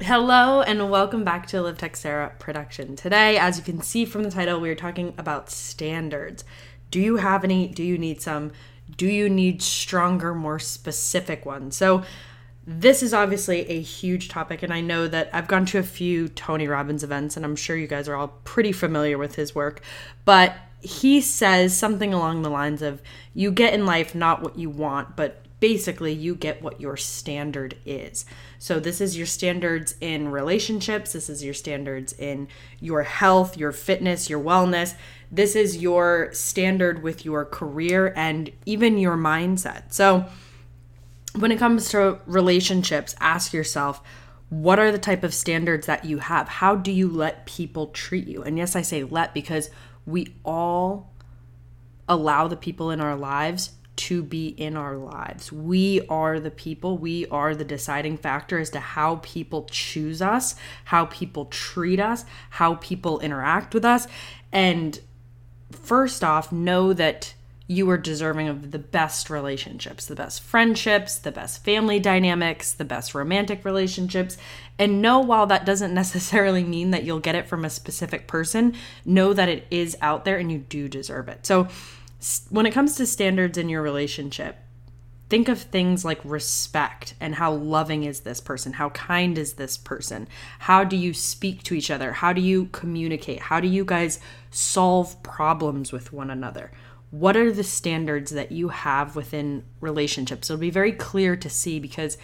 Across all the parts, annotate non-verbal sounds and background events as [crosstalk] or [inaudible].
Hello and welcome back to Liv Teixeira production. Today, as you can see from the title, we are talking about standards. Do you have any? Do you need some? Do you need stronger, more specific ones? So, this is obviously a huge topic, and I know that I've gone to a few Tony Robbins events, and I'm sure you guys are all pretty familiar with his work. But he says something along the lines of you get in life not what you want, but basically you get what your standard is. So this is your standards in relationships, this is your standards in your health, your fitness, your wellness. This is your standard with your career and even your mindset. So when it comes to relationships, ask yourself, what are the type of standards that you have? How do you let people treat you? And yes, I say let because we all allow the people in our lives to be in our lives. We are the people, we are the deciding factor as to how people choose us, how people treat us, how people interact with us. And first off, know that you are deserving of the best relationships, the best friendships, the best family dynamics, the best romantic relationships. And know while that doesn't [laughs] necessarily mean that you'll get it from a specific person, know that it is out there and you do deserve it. So, when it comes to standards in your relationship, think of things like respect and how loving is this person? How kind is this person? How do you speak to each other? How do you communicate? How do you guys solve problems with one another? What are the standards that you have within relationships? It'll be very clear to see because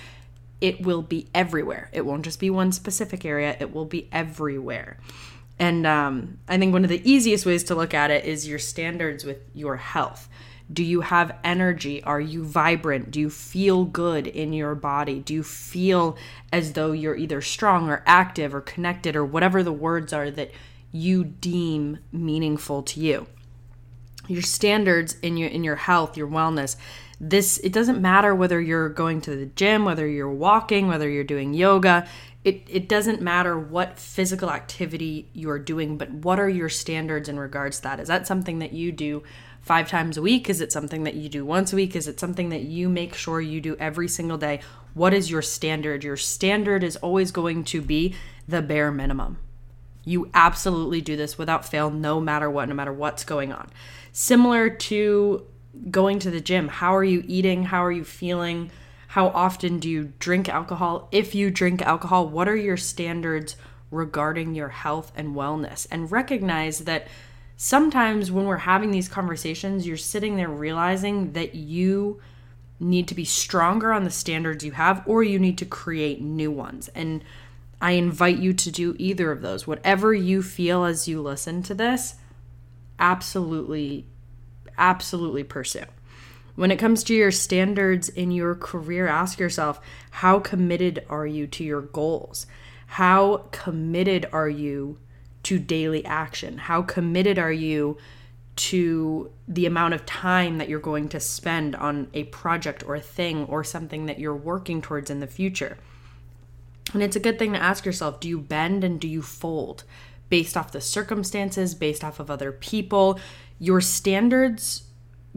it will be everywhere. It won't just be one specific area, it will be everywhere. And um, I think one of the easiest ways to look at it is your standards with your health. Do you have energy? Are you vibrant? Do you feel good in your body? Do you feel as though you're either strong or active or connected or whatever the words are that you deem meaningful to you? Your standards in your in your health, your wellness. This it doesn't matter whether you're going to the gym, whether you're walking, whether you're doing yoga it, it doesn't matter what physical activity you're doing, but what are your standards in regards to that? Is that something that you do five times a week? Is it something that you do once a week? Is it something that you make sure you do every single day? What is your standard? Your standard is always going to be the bare minimum. You absolutely do this without fail, no matter what, no matter what's going on. Similar to going to the gym, how are you eating? How are you feeling? How often do you drink alcohol? If you drink alcohol, what are your standards regarding your health and wellness? And recognize that sometimes when we're having these conversations, you're sitting there realizing that you need to be stronger on the standards you have or you need to create new ones. And I invite you to do either of those. Whatever you feel as you listen to this, absolutely, absolutely pursue. When it comes to your standards in your career, ask yourself how committed are you to your goals? How committed are you to daily action? How committed are you to the amount of time that you're going to spend on a project or a thing or something that you're working towards in the future? And it's a good thing to ask yourself do you bend and do you fold based off the circumstances, based off of other people? Your standards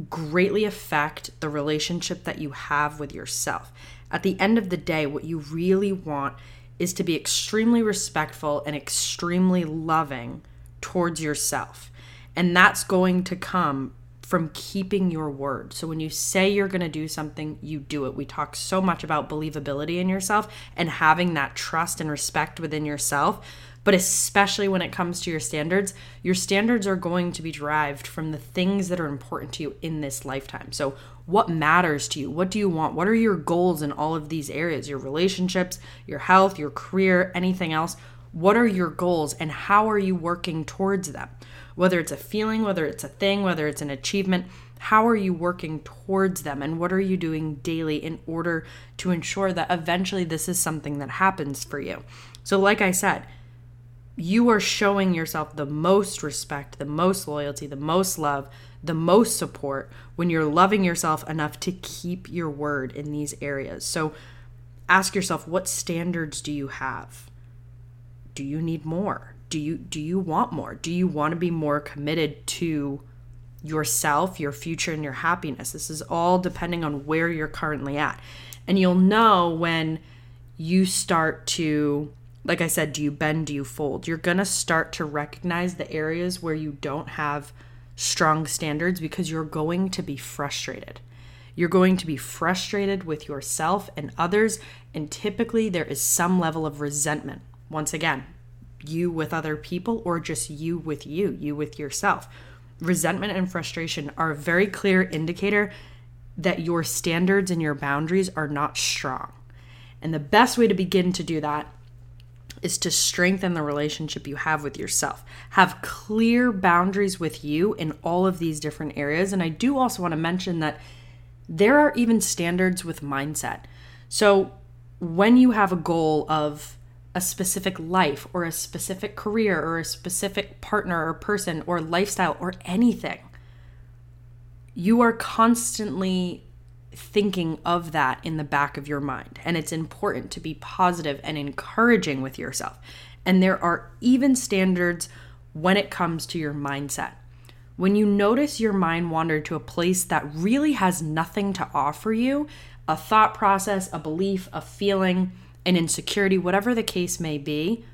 greatly affect the relationship that you have with yourself. At the end of the day, what you really want is to be extremely respectful and extremely loving towards yourself. And that's going to come from keeping your word. So when you say you're going to do something, you do it. We talk so much about believability in yourself and having that trust and respect within yourself. But especially when it comes to your standards, your standards are going to be derived from the things that are important to you in this lifetime. So, what matters to you? What do you want? What are your goals in all of these areas? Your relationships, your health, your career, anything else? What are your goals and how are you working towards them? Whether it's a feeling, whether it's a thing, whether it's an achievement, how are you working towards them and what are you doing daily in order to ensure that eventually this is something that happens for you? So, like I said, you are showing yourself the most respect, the most loyalty, the most love, the most support when you're loving yourself enough to keep your word in these areas. So ask yourself what standards do you have? Do you need more? Do you do you want more? Do you want to be more committed to yourself, your future and your happiness? This is all depending on where you're currently at. And you'll know when you start to Like I said, do you bend? Do you fold? You're going to start to recognize the areas where you don't have strong standards because you're going to be frustrated. You're going to be frustrated with yourself and others, and typically there is some level of resentment. Once again, you with other people or just you with you, you with yourself. Resentment and frustration are a very clear indicator that your standards and your boundaries are not strong. And the best way to begin to do that is to strengthen the relationship you have with yourself. Have clear boundaries with you in all of these different areas. And I do also want to mention that there are even standards with mindset. So when you have a goal of a specific life or a specific career or a specific partner or person or lifestyle or anything, you are constantly thinking of that in the back of your mind. And it's important to be positive and encouraging with yourself. And there are even standards when it comes to your mindset. When you notice your mind wander to a place that really has nothing to offer you, a thought process, a belief, a feeling, an insecurity, whatever the case may be,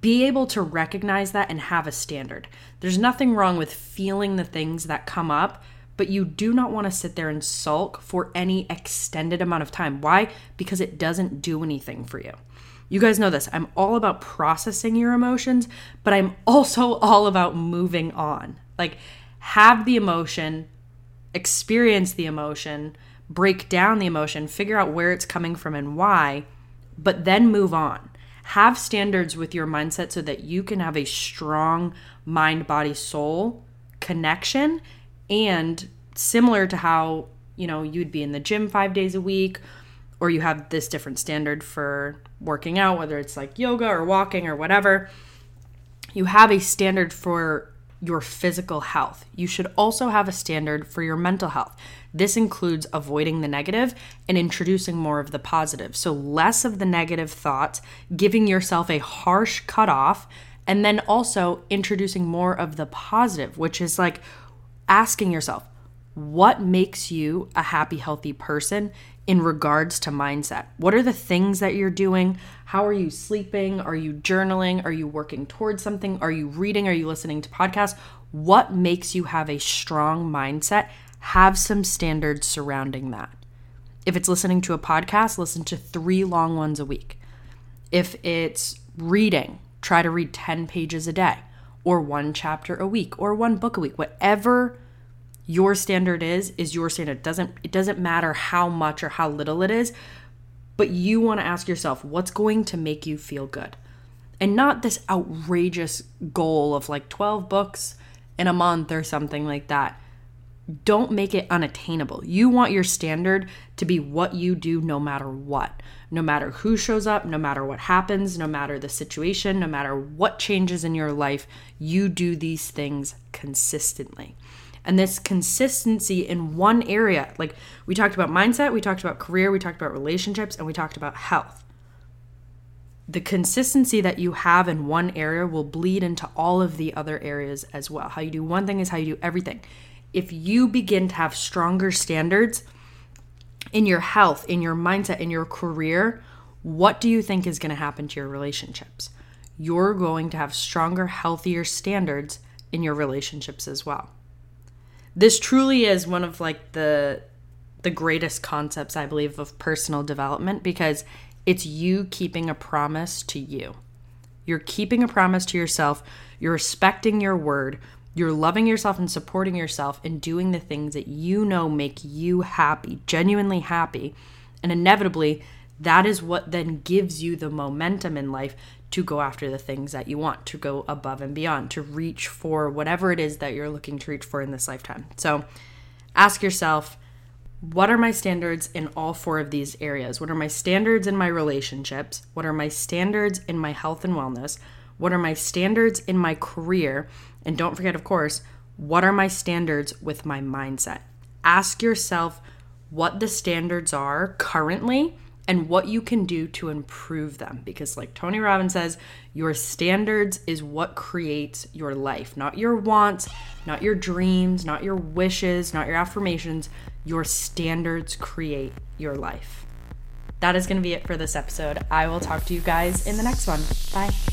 be able to recognize that and have a standard. There's nothing wrong with feeling the things that come up, but you do not want to sit there and sulk for any extended amount of time. Why? Because it doesn't do anything for you. You guys know this. I'm all about processing your emotions, but I'm [laughs] also all about moving on. Like, have the emotion, experience the emotion, break down the emotion, figure out where it's coming from and why, but then move on. Have standards with your mindset so that you can have a strong mind, body, soul connection and similar to how, you know, you'd be in the gym 5 days a week or you have this different standard for working out whether it's like yoga or walking or whatever. You have a standard for your physical health. You should also have a standard for your mental health. This includes avoiding the negative and introducing more of the positive. So, less of the negative thoughts, giving yourself a harsh cutoff, and then also introducing more of the positive, which is like asking yourself, what makes you a happy, healthy person in regards to mindset? What are the things that you're doing? How are you sleeping? Are you journaling? Are you working towards something? Are you reading? Are you listening to podcasts? What makes you have a strong mindset? Have some standards surrounding that. If it's listening to a podcast, listen to three long ones a week. If it's reading, try to read 10 pages a day, or one chapter a week, or one book a week. Whatever your standard is is your standard. It doesn't it doesn't matter how much or how little it is but you want to ask yourself what's going to make you feel good? And not this outrageous goal of like 12 books in a month or something like that. Don't make it unattainable. You want your standard to be what you do no matter what. No matter who shows up no matter what happens no matter the situation no matter what changes in your life you do these things consistently and this consistency in one area. Like we talked about mindset, we talked about career, we talked about relationships, and we talked about health. The consistency that you have in one area will bleed into all of the other areas as well. How you do one thing is how you do everything. If you begin to have stronger standards in your health, in your mindset, in your career, what do you think is going to happen to your relationships? You're going to have stronger, healthier standards in your relationships as well this truly is one of like the the greatest concepts I believe of personal development because it's you keeping a promise to you. You're keeping a promise to yourself, you're respecting your word, you're loving yourself and supporting yourself and doing the things that you know make you happy, genuinely happy. And inevitably, that is what then gives you the momentum in life to go after the things that you want, to go above and beyond, to reach for whatever it is that you're looking to reach for in this lifetime. So ask yourself, what are my standards in all four of these areas? What are my standards in my relationships? What are my standards in my health and wellness? What are my standards in my career? And don't forget, of course, what are my standards with my mindset? Ask yourself what the standards are currently and what you can do to improve them. Because, like Tony Robbins says, your standards is what creates your life, not your wants, not your dreams, not your wishes, not your affirmations. Your standards create your life. that is going to be it for this episode. I will talk to you guys in the next one. Bye.